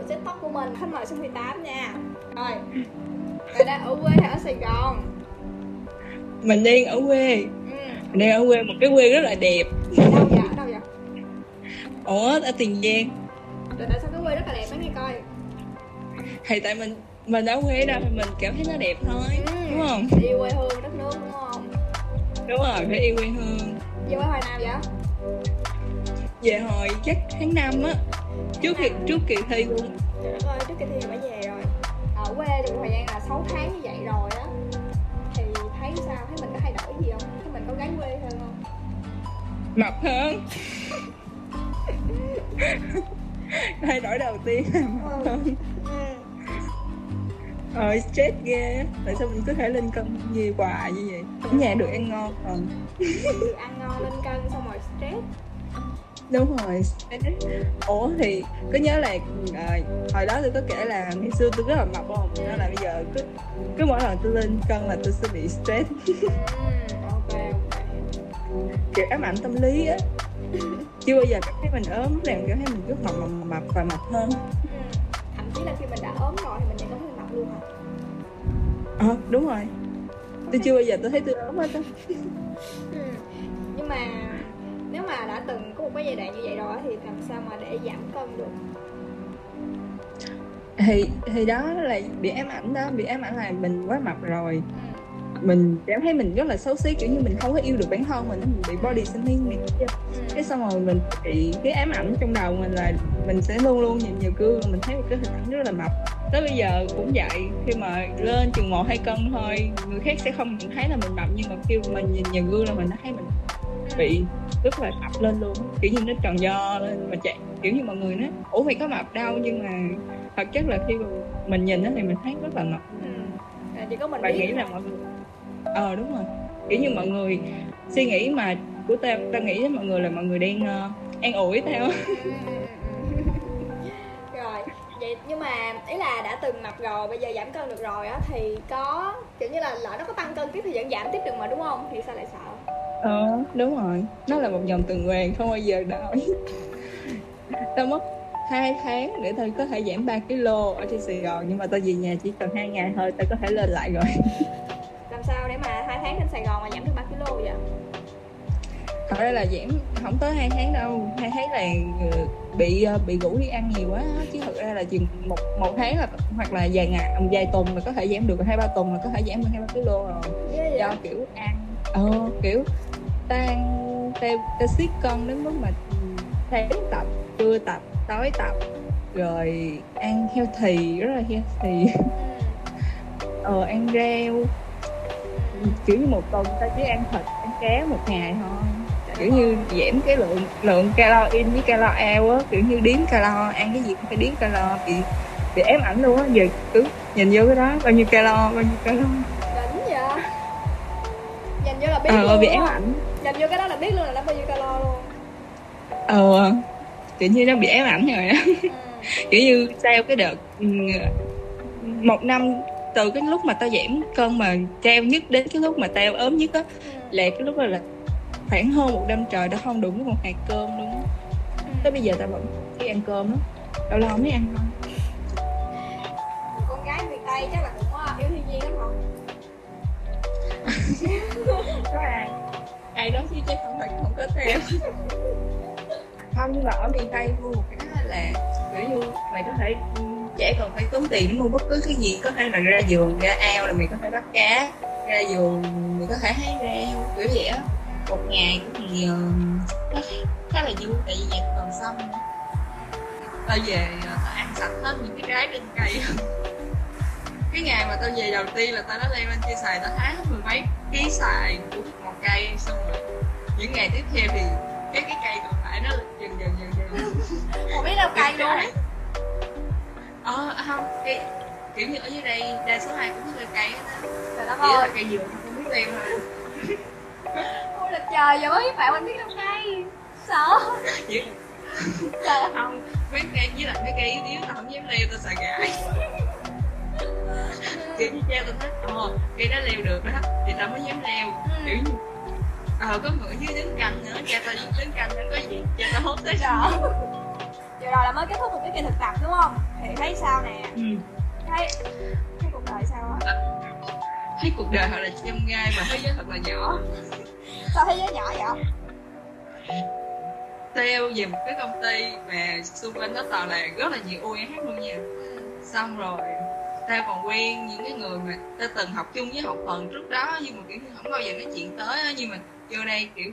của set tóc của mình khách mời số 18 nha. Rồi bạn đang ở quê hay ở Sài Gòn? Mình đang ở quê. Ừ. mình đang ở quê một cái quê rất là đẹp. Đâu vậy? Ở đâu vậy? Ủa ở tiền giang. Rồi tại sao cái quê rất là đẹp đó nghe coi. Thì tại mình mình ở quê đâu thì mình cảm thấy nó đẹp thôi Ừ. đúng không? Yêu quê hương đất nước đúng không? Đúng rồi phải yêu quê hương. Về quê hồi nào vậy? Về hồi chắc tháng năm á trước kỳ trước kỳ thi luôn trời đất ơi trước khi thi phải về rồi. Ở quê được thời gian là 6 tháng như vậy rồi á. Thì thấy sao? Thấy mình có thay đổi gì không? Thấy mình có gái quê hơn không? Mập hơn. Thay đổi đầu tiên là mập hơn. Ừ. ờ stress ghê. Tại sao mình cứ thể lên cân nhiều hoài như vậy? Ở nhà được ăn ngon. Còn được ăn ngon lên cân xong rồi stress đúng rồi ủa thì có nhớ là ờ, hồi đó tôi có kể là ngày xưa tôi rất là mập không nên là bây giờ cứ cứ mỗi lần tôi lên cân là tôi sẽ bị stress ừ. kiểu ám ảnh tâm lý á chưa bao giờ cảm thấy mình ốm nào cảm thấy mình cứ mập mập mập và mập hơn ừ. thậm chí là khi mình đã ốm rồi thì mình vẫn có thể mập luôn hả ờ đúng rồi tôi chưa bao giờ tôi thấy tôi ốm hết á ừ. nhưng mà nếu mà đã từng có một cái giai đoạn như vậy rồi thì làm sao mà để giảm cân được thì thì đó là bị ám ảnh đó bị ám ảnh là mình quá mập rồi ừ. mình cảm thấy mình rất là xấu xí kiểu như mình không có yêu được bản thân mình mình bị body shaming này kia Ừ. cái xong rồi mình bị cái ám ảnh trong đầu mình là mình sẽ luôn luôn nhìn vào gương mình thấy một cái hình ảnh rất là mập tới bây giờ cũng vậy khi mà lên chừng một hai cân thôi người khác sẽ không nhận thấy là mình mập nhưng mà khi mình nhìn vào gương là mình đã thấy mình bị rất là mập lên luôn. Kiểu như nó tròn do lên mà chạy kiểu như mọi người nói ủa mày có mập đâu? Nhưng mà thật chất là khi mà mình nhìn nó thì mình thấy rất là mập ừ. À, chỉ có mình bạn nghĩ là mọi người ờ đúng rồi. Kiểu như mọi người suy nghĩ mà của tao tao nghĩ với mọi người là mọi người đang ờ, an ủi tao. Ừ, ừ, ừ. rồi vậy nhưng mà ý là đã từng mập rồi bây giờ giảm cân được rồi á thì có kiểu như là lỡ nó có tăng cân tiếp thì vẫn giảm tiếp được mà đúng không? Thì sao lại sợ ờ đúng rồi. Nó là một dòng tuần hoàn không bao giờ đổi tao mất hai tháng để tao có thể giảm 3 kg ở trên Sài Gòn nhưng mà tao về nhà chỉ cần hai ngày thôi tao có thể lên lại rồi. Làm sao để mà hai tháng trên Sài Gòn mà giảm được 3 kg vậy? Thật ra là giảm không tới hai tháng đâu. Hai tháng là bị ờ, bị rủ đi ăn nhiều quá chứ thật ra là chừng một một tháng là hoặc là vài ngày vài tuần là có thể giảm được hai ba tuần là có thể giảm được hai ba kg rồi. Do kiểu ăn ờ kiểu tan tao tao siết cân đến mức mà sáng tập trưa tập tối tập rồi ăn healthy rất là healthy. Ừ. ờ ăn rau. Kiểu như một tuần tao chỉ ăn thịt ăn cá một ngày thôi. Kiểu như giảm cái lượng lượng calo in với calo out á kiểu như đếm calo ăn cái gì cũng phải đếm calo bị bị ém ảnh luôn á. Giờ cứ nhìn vô cái đó bao nhiêu calo bao nhiêu calo là biết ờ luôn. bị không? ảnh. Dành vô cái đó là biết luôn là nó bao nhiêu calo luôn. Ờ kiểu như nó bị ém ảnh rồi á ừ. kiểu như sau cái đợt ừ, một năm từ cái lúc mà tao giảm cân mà cao nhất đến cái lúc mà tao ốm nhất á Ừ. là cái lúc đó là khoảng hơn một năm trời đã không đủ một hạt cơm luôn á. Tới bây giờ tao vẫn chỉ ăn cơm á lâu lâu mới ăn thôi. Con gái miền tây chắc là cũng có yêu thiên nhiên lắm không có ai ai đó chứ chứ không phải không có theo không, nhưng mà ở miền tây mua một cái là, kiểu như, mày có thể ừ, trẻ còn phải tốn tiền để mua bất cứ cái gì. Có thể là ra vườn ra ao là mày có thể bắt cá. Ra vườn mày có thể hái rau, kiểu vậy á. Một ngày thì ờ, nó khá là vui, tại vì nhà còn xong tao về ờ, tao ăn sạch hết những cái trái trên cây cái ngày mà tao về đầu tiên là tao đã leo lên cây xài tao hái hết mười mấy ký xài của một cây xong rồi những ngày tiếp theo thì cái cái cây còn lại nó dần dần dần dần. Không biết đâu cay luôn ờ không cây kiểu như ở dưới đây đa số ai cũng biết cây á. Trời đất là ơi. cây dừa không biết leo thôi ôi là trời biết bạn mình biết đâu cay sợ. Trời không mấy cây với lại mấy cây yếu yếu tao không dám leo tao sợ gãy kiểu như treo tao thấy ờ cây đó leo được đó thì tao mới dám leo. Kiểu như ờ có người dưới đứng canh nữa cha tao đứng canh nữa có gì cha tao hốt tới sợ vừa rồi là mới kết thúc một cái kỳ thực tập đúng không? Thì thấy sao nè? Ừ. thấy thấy cuộc đời sao á? Thấy cuộc đời thật là chăm gai mà thế giới thật là nhỏ. Sao thế giới nhỏ vậy? Theo về một cái công ty mà xung quanh đó toàn là rất là nhiều UEH luôn nha. Xong rồi tao còn quen những cái người mà tao từng học chung với học phần trước đó nhưng mà kiểu như không bao giờ nói chuyện tới á nhưng mà vô đây kiểu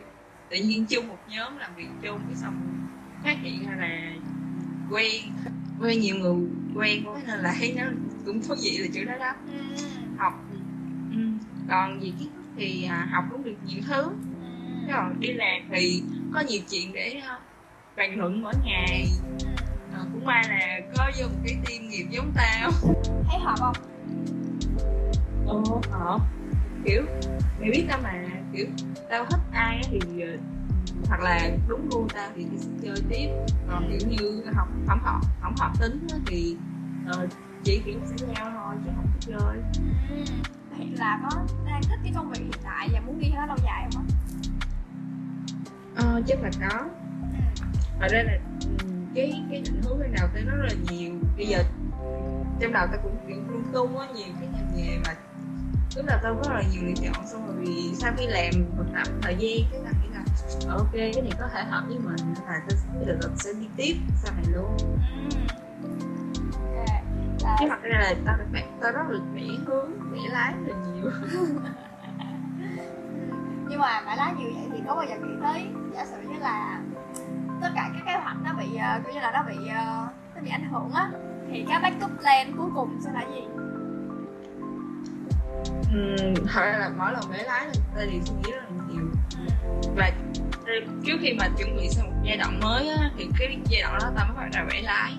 tự nhiên chung một nhóm làm việc chung cái xong phát hiện ra là quen. Quen nhiều người quen quá nên là thấy nó cũng thú vị là chữ đó đó ừ. học ừ. còn gì kiến thức thì à, học cũng được nhiều thứ. Thế còn đi làm thì có nhiều chuyện để uh, bàn luận mỗi ngày. Cũng may là có vô một cái team nghiệp giống tao. Thấy hợp không? Ồ họ kiểu mày biết tao mà kiểu tao thích ai thì ờ, hoặc là đúng gu tao thì sẽ chơi tiếp. Còn kiểu như học không hợp không hợp tính thì ờ, chỉ kiểu sẽ nhau thôi chứ không có chơi. Ừ. hiện là có đang thích cái công việc hiện tại và muốn đi nó lâu dài không á? Ờ, chắc là có. Ừ. thật ra là ừ, cái cái định hướng ban đầu tới nó rất là nhiều. Bây giờ trong đầu tao cũng kiểu lung tung á nhiều cái ngành nghề mà lúc đầu tao rất là nhiều lựa chọn xong rồi vì sau khi làm một tập thời gian cái tao nghĩ là ok cái này có thể hợp với mình. Là tao sẽ được tao sẽ đi tiếp sau này luôn. Ừ. Là- chứ thật ra là tao được tao rất là vẽ hướng vẽ lái rất là nhiều. Nhưng mà mãi lá nhiều vậy thì có bao giờ nghĩ tới giả sử như là tất cả các kế hoạch nó bị uh, kiểu như là nó bị uh, nó bị ảnh hưởng á thì cái backup plan cuối cùng sẽ là gì? Ừ, thật ra là mỗi lần bé lái là đều suy nghĩ rất là nhiều. Và trước khi mà chuẩn bị sang một giai đoạn mới á, thì cái giai đoạn đó ta mới bắt đầu bé lái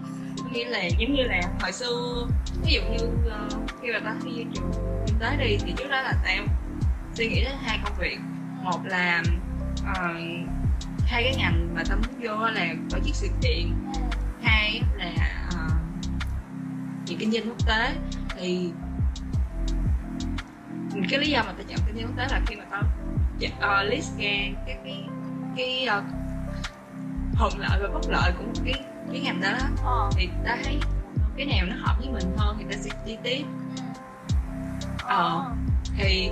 nghĩa là giống như là hồi xưa ví dụ như uh, khi mà ta thi vô trường kinh tế đi thì trước đó là em suy nghĩ đến hai công việc. Một là uh, hai cái ngành mà tao muốn vô là tổ chức sự kiện. Hai là uh, về kinh doanh quốc tế. Thì cái lý do mà tao chọn kinh doanh quốc tế là khi mà tao uh, list ra cái cái cái uh, thuận lợi và bất lợi của một cái cái ngành đó, đó thì ta thấy cái nào nó hợp với mình hơn thì ta sẽ đi tiếp. Ờ. thì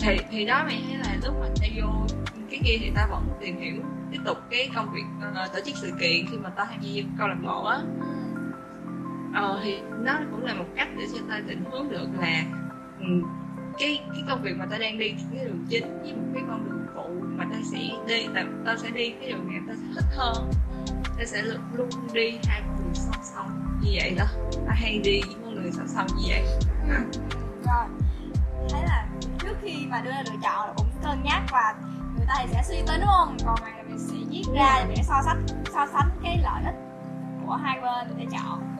thì thì đó mày thấy là lúc mà ta vô cái kia thì ta vẫn tìm hiểu tiếp tục cái công việc uh, tổ chức sự kiện khi mà ta tham gia câu lạc bộ á. Ờ thì nó cũng là một cách để cho ta định hướng được là um, cái cái công việc mà ta đang đi cái đường chính với một cái con đường phụ mà ta sẽ đi ta, ta sẽ đi cái đường này ta sẽ thích hơn. Ta sẽ luôn luôn đi hai con đường song song như vậy đó. Ta hay đi những con đường song song như vậy. Rồi thấy là trước khi mà đưa ra lựa chọn là cũng cân nhắc và ta thì sẽ suy tính đúng không? Còn này là mình sẽ viết ra để so sánh so sánh cái lợi ích của hai bên để chọn.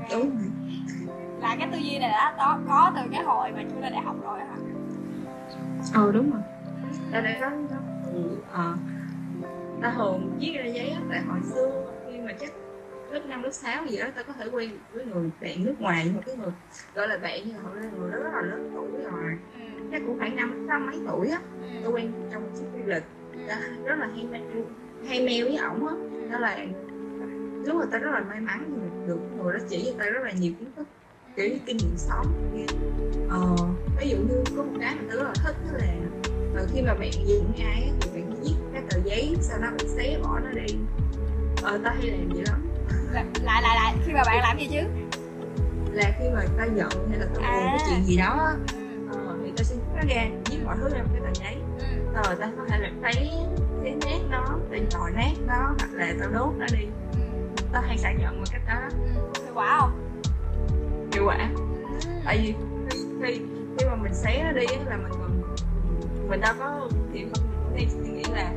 Ok. đúng là cái tư duy này đã có, có từ cái hồi mà chưa lên đại học rồi hả? Ờ đúng rồi. Ta đã có ừ, ờ. Ta thường viết ra giấy tại hồi xưa khi mà chắc lớp năm lớp sáu gì đó ta có thể quen với người bạn nước ngoài nhưng mà cái người gọi là bạn nhưng mà họ là người đó rất là lớn tuổi. Chắc cũng phải năm sáu mấy tuổi á. Ta Ừ. quen trong một chiếc du lịch ta rất là hay mail hay mail với ổng á. Đó là lúc mà ta rất là may mắn mình được người đó chỉ cho ta rất là nhiều kiến thức kiểu như kinh nghiệm sống như ờ, ví dụ như có một cái mà ta rất là thích đó là ờ, khi mà bạn dựng ai thì bạn viết cái tờ giấy sau đó bạn xé bỏ nó đi. Ờ ta hay làm vậy lắm. Lại lại lại lại khi mà bạn làm gì chứ? Là khi mà ta giận hay là ta buồn À. cái chuyện gì đó nó ra viết mọi thứ ra một cái tờ giấy Ừ. rồi ta có thể là thấy thấy nét nó ta nhồi nét nó hoặc là tao đốt nó đi Ừ. tao hay xả giận bằng cách đó Ừ. hiệu quả không hiệu quả Ừ. tại vì khi, khi, mà mình xé nó đi á, là mình còn mình đâu có kiểu hay suy nghĩ là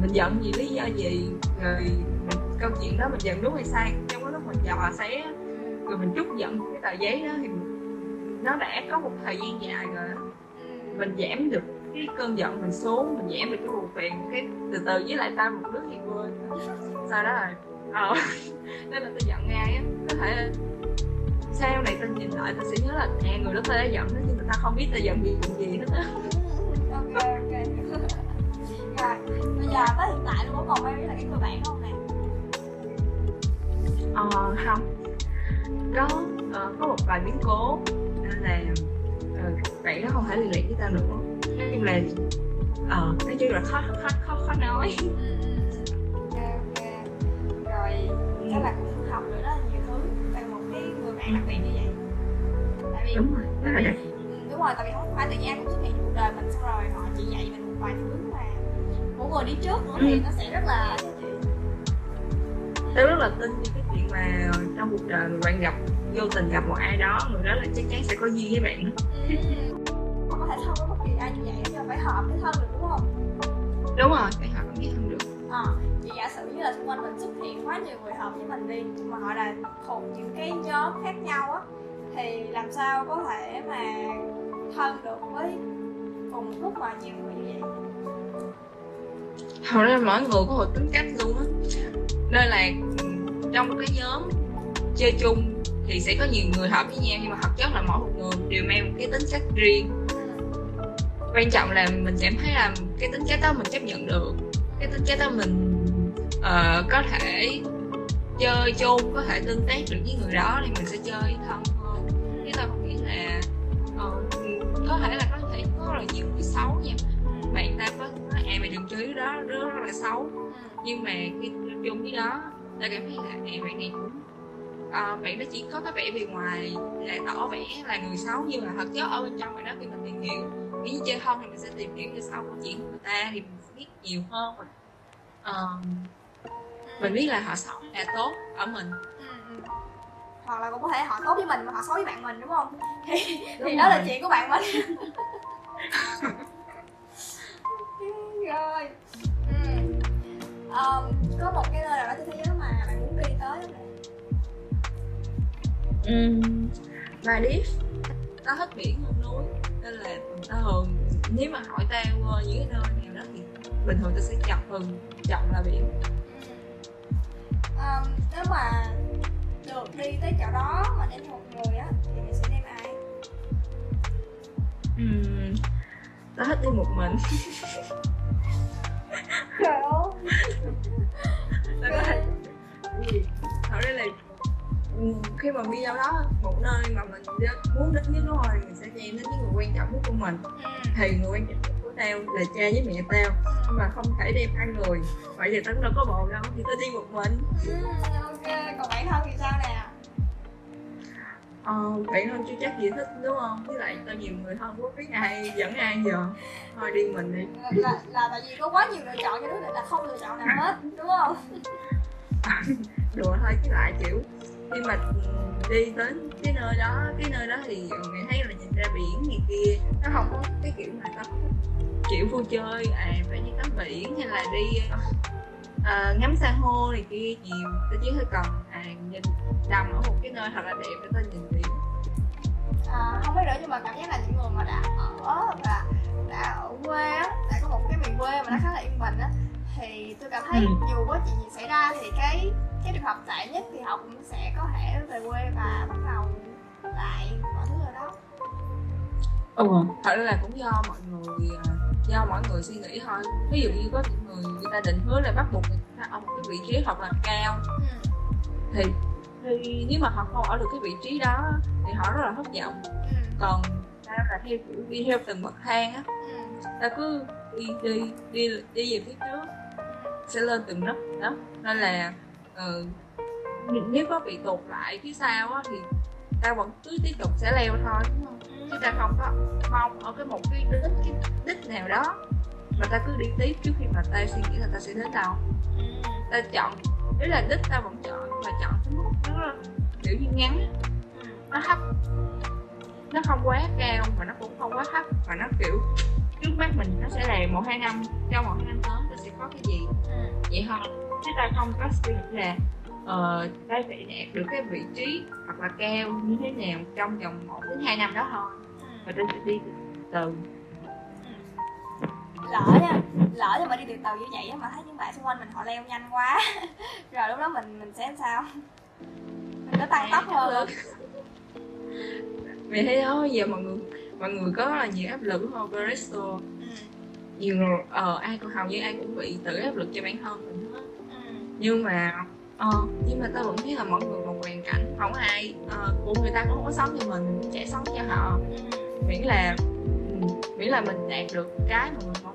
mình giận vì lý do gì rồi mình, câu chuyện đó mình giận đúng hay sai trong cái lúc mình dò xé rồi mình trút giận cái tờ giấy đó thì nó đã có một thời gian dài rồi. Ừ. mình giảm được cái cơn giận mình xuống mình giảm được cái buồn phiền cái từ từ với lại tao một đứa thì quên. Sau đó là ờ. Nên là tao giận ai á có thể sau này tao nhìn lại tao sẽ nhớ là à người đó tao đã giận đó nhưng mà tao không biết tao giận vì chuyện gì hết á ok ok. Rồi bây giờ tới hiện tại luôn có còn quen với cái người bạn không nè? Ờ không. Có ờ, có một vài biến cố nên là uh, bạn đó không thể liên lạc với tao nữa nhưng là ờ nói chung là khó khó khó khó nói. Ừ, ừ, ừ. rồi chắc là cũng học được rất là nhiều thứ. Tại một cái người bạn đặc biệt như vậy. Tại vì đúng rồi vậy Ừ, đúng rồi tại vì không phải tự nhiên cũng xuất hiện cuộc đời mình xong rồi họ chỉ dạy mình một vài thứ mà của người đi trước nữa thì nó sẽ rất là tao rất là tin như cái chuyện mà trong cuộc đời mình bạn gặp vô tình gặp một ai đó người đó là chắc chắn sẽ có duyên với bạn. Ừ. có thể thân với bất kỳ ai như vậy nhưng phải hợp với thân được đúng không? Đúng rồi phải học biết hơn được. Ờ thì giả sử như là xung quanh mình xuất hiện quá nhiều người hợp với mình đi mà họ là thuộc những cái nhóm khác nhau á thì làm sao có thể mà thân được với cùng một lúc mà nhiều người như vậy hầu ra mỗi người có một tính cách luôn á. Nên là trong trong cái nhóm chơi chung thì sẽ có nhiều người hợp với nhau nhưng mà thật chất là mỗi một người đều mang một cái tính cách riêng. Quan trọng là mình cảm thấy là cái tính cách đó mình chấp nhận được. Cái tính cách đó mình uh, có thể chơi chung có thể tương tác được với người đó thì mình sẽ chơi thân hơn. Chứ tao không nghĩ là uh, có thể là có thể có rất là nhiều người xấu nha. Bạn ta có mày đừng chơi đứa đó rất là xấu. Nhưng mà khi chung với đó ta cảm thấy là à bạn này cũng à, bạn đó chỉ có cái vẻ bề ngoài là tỏ vẻ là người xấu nhưng mà thật chất ở bên trong bạn đó khi mình tìm hiểu. Nếu như chơi thân thì mình sẽ tìm hiểu về sau câu chuyện của người ta thì mình sẽ biết nhiều hơn. Mình Ờ, mình biết là họ xấu là tốt ở mình. Ừ, ừ. hoặc là cũng có thể họ tốt với mình mà họ xấu với bạn mình đúng không? Thì thì Đúng đó là rồi. chuyện của bạn mình rồi ừ. Ờm, có một cái nơi nào đó trên thế giới mà bạn muốn đi tới không? Ừm, Maldives. Tao thích biển hơn núi nên là tao thường nếu mà hỏi tao ờ, những cái nơi nào đó thì bình thường tao sẽ chọn thường chọn là biển. Ờm, nếu mà được đi tới chỗ đó mà đem một người á thì mình sẽ đem ai? Ừm, tao thích đi một mình trời ơi thật ra là khi mà đi đâu đó một nơi mà mình muốn đến với nó rồi mình sẽ đi đến với người quan trọng nhất của mình thì người quan trọng nhất của tao là cha với mẹ tao nhưng mà không thể đem hai người vậy thì tao đâu có bồ đâu thì tao đi một mình ok còn bản thân thì sao nè Ờ, bạn thân chưa chắc gì thích đúng không? Với lại tao nhiều người thân quá biết ai dẫn ai giờ. Thôi đi mình đi. Là, là, là tại vì có quá nhiều lựa chọn cho đứa này là không lựa chọn nào hết đúng không? Đùa thôi chứ lại kiểu Khi mà đi đến cái nơi đó Cái nơi đó thì mày thấy là nhìn ra biển này kia. Nó không có cái kiểu mà tao kiểu vui chơi À phải đi tắm biển hay là đi ờ, ngắm san hô này kia nhiều. Tao chỉ hơi cần à, nhìn nằm ở một cái nơi thật là đẹp để tao nhìn biển à, không biết nữa nhưng mà cảm giác là những người mà đã ở và đã ở quê á đã có một cái miền quê mà nó khá là yên bình á thì tôi cảm thấy Ừ. dù có chuyện gì xảy ra thì cái cái trường hợp tệ nhất thì họ cũng sẽ có thể về quê và bắt đầu lại mọi thứ ở đó ừ thật ra là cũng do mọi người à, do mọi người suy nghĩ thôi ví dụ như có những người người ta định hướng là bắt buộc người ta ở một cái vị trí thật là cao ừ. Thì thì nếu mà họ không ở được cái vị trí đó thì họ rất là thất vọng Ừ. còn ta là theo kiểu đi theo từng bậc thang á Ừ. ta cứ đi đi đi đi về phía trước sẽ lên từng nấc đó nên là ờ, nếu có bị tụt lại phía sau á thì ta vẫn cứ tiếp tục sẽ leo thôi đúng không chứ ta không có mong ở cái một cái đích cái đích nào đó mà ta cứ đi tiếp trước khi mà ta suy nghĩ là ta sẽ đến đâu Ừ. ta chọn đấy là đích ta vẫn chọn mà chọn cái mức nó là kiểu như ngắn. Nó thấp. Nó không quá cao mà nó cũng không quá thấp. Mà nó kiểu trước mắt mình nó sẽ là một hai năm. Trong một hai năm tới ta sẽ có cái gì? Ừ. vậy thôi. Chứ ta không có suy nghĩ là ờ, ta phải đạt được cái vị trí hoặc là cao như thế nào trong vòng một đến hai năm đó thôi. Ừ. và ta sẽ đi từ lỡ nha lỡ cho mà đi từ từ như vậy á mà thấy những bạn xung quanh mình họ leo nhanh quá rồi lúc đó mình mình sẽ làm sao mình có tăng tốc hơn không? vì thế đó giờ mọi người mọi người có là nhiều áp lực không Barresto ừ. nhiều người ờ ai cũng hầu như ai cũng bị tự áp lực cho bản thân mình hết Ừ. nhưng mà ờ nhưng mà tao vẫn thấy là mỗi người một hoàn cảnh không ai ờ, của người ta cũng không có sống cho mình mình sẽ sống cho họ ừ. miễn là ừ, miễn là mình đạt được cái mà mình mong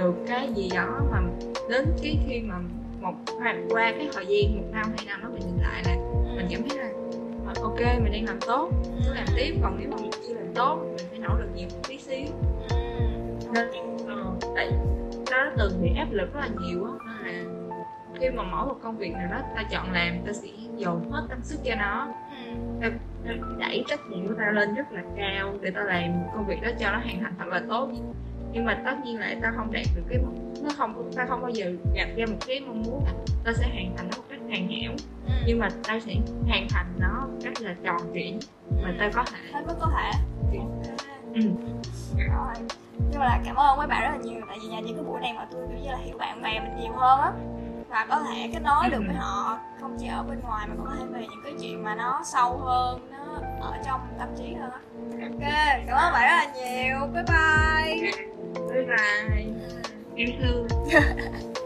được cái gì đó mà đến cái khi mà một hoặc qua cái thời gian một năm hai năm đó mình nhìn lại là mình cảm thấy là ờ, ok mình đang làm tốt cứ làm tiếp còn nếu mà mình chưa làm tốt mình phải nỗ lực nhiều một tí xíu. Ừ. nên ờ, tại đã từng bị áp lực rất là nhiều á nên là khi mà mỗi một công việc nào đó ta chọn làm ta sẽ dồn hết tâm sức cho nó. Ừ. ta, ta đẩy trách nhiệm của ta lên rất là cao để ta làm công việc đó cho nó hoàn thành thật là tốt nhưng mà tất nhiên là ta không đạt được cái nó không ta không bao giờ gặp ra một cái mong muốn là ta sẽ hoàn thành nó một cách hoàn hảo. Ừ. nhưng mà ta sẽ hoàn thành nó một cách là tròn trịa mà ta có thể. Hết mức có thể. Ừ. Ừ. rồi. Nhưng mà là cảm ơn mấy bạn rất là nhiều tại vì nhờ những cái buổi này mà tôi kiểu như là hiểu bạn bè mình nhiều hơn á. Và có thể kết nối được với họ không chỉ ở bên ngoài mà còn có thể về những cái chuyện mà nó sâu hơn nó ở trong tâm trí hơn á. Ok cảm ơn bạn rất là nhiều. Bye bye. Bye bye. Ừ. yêu thương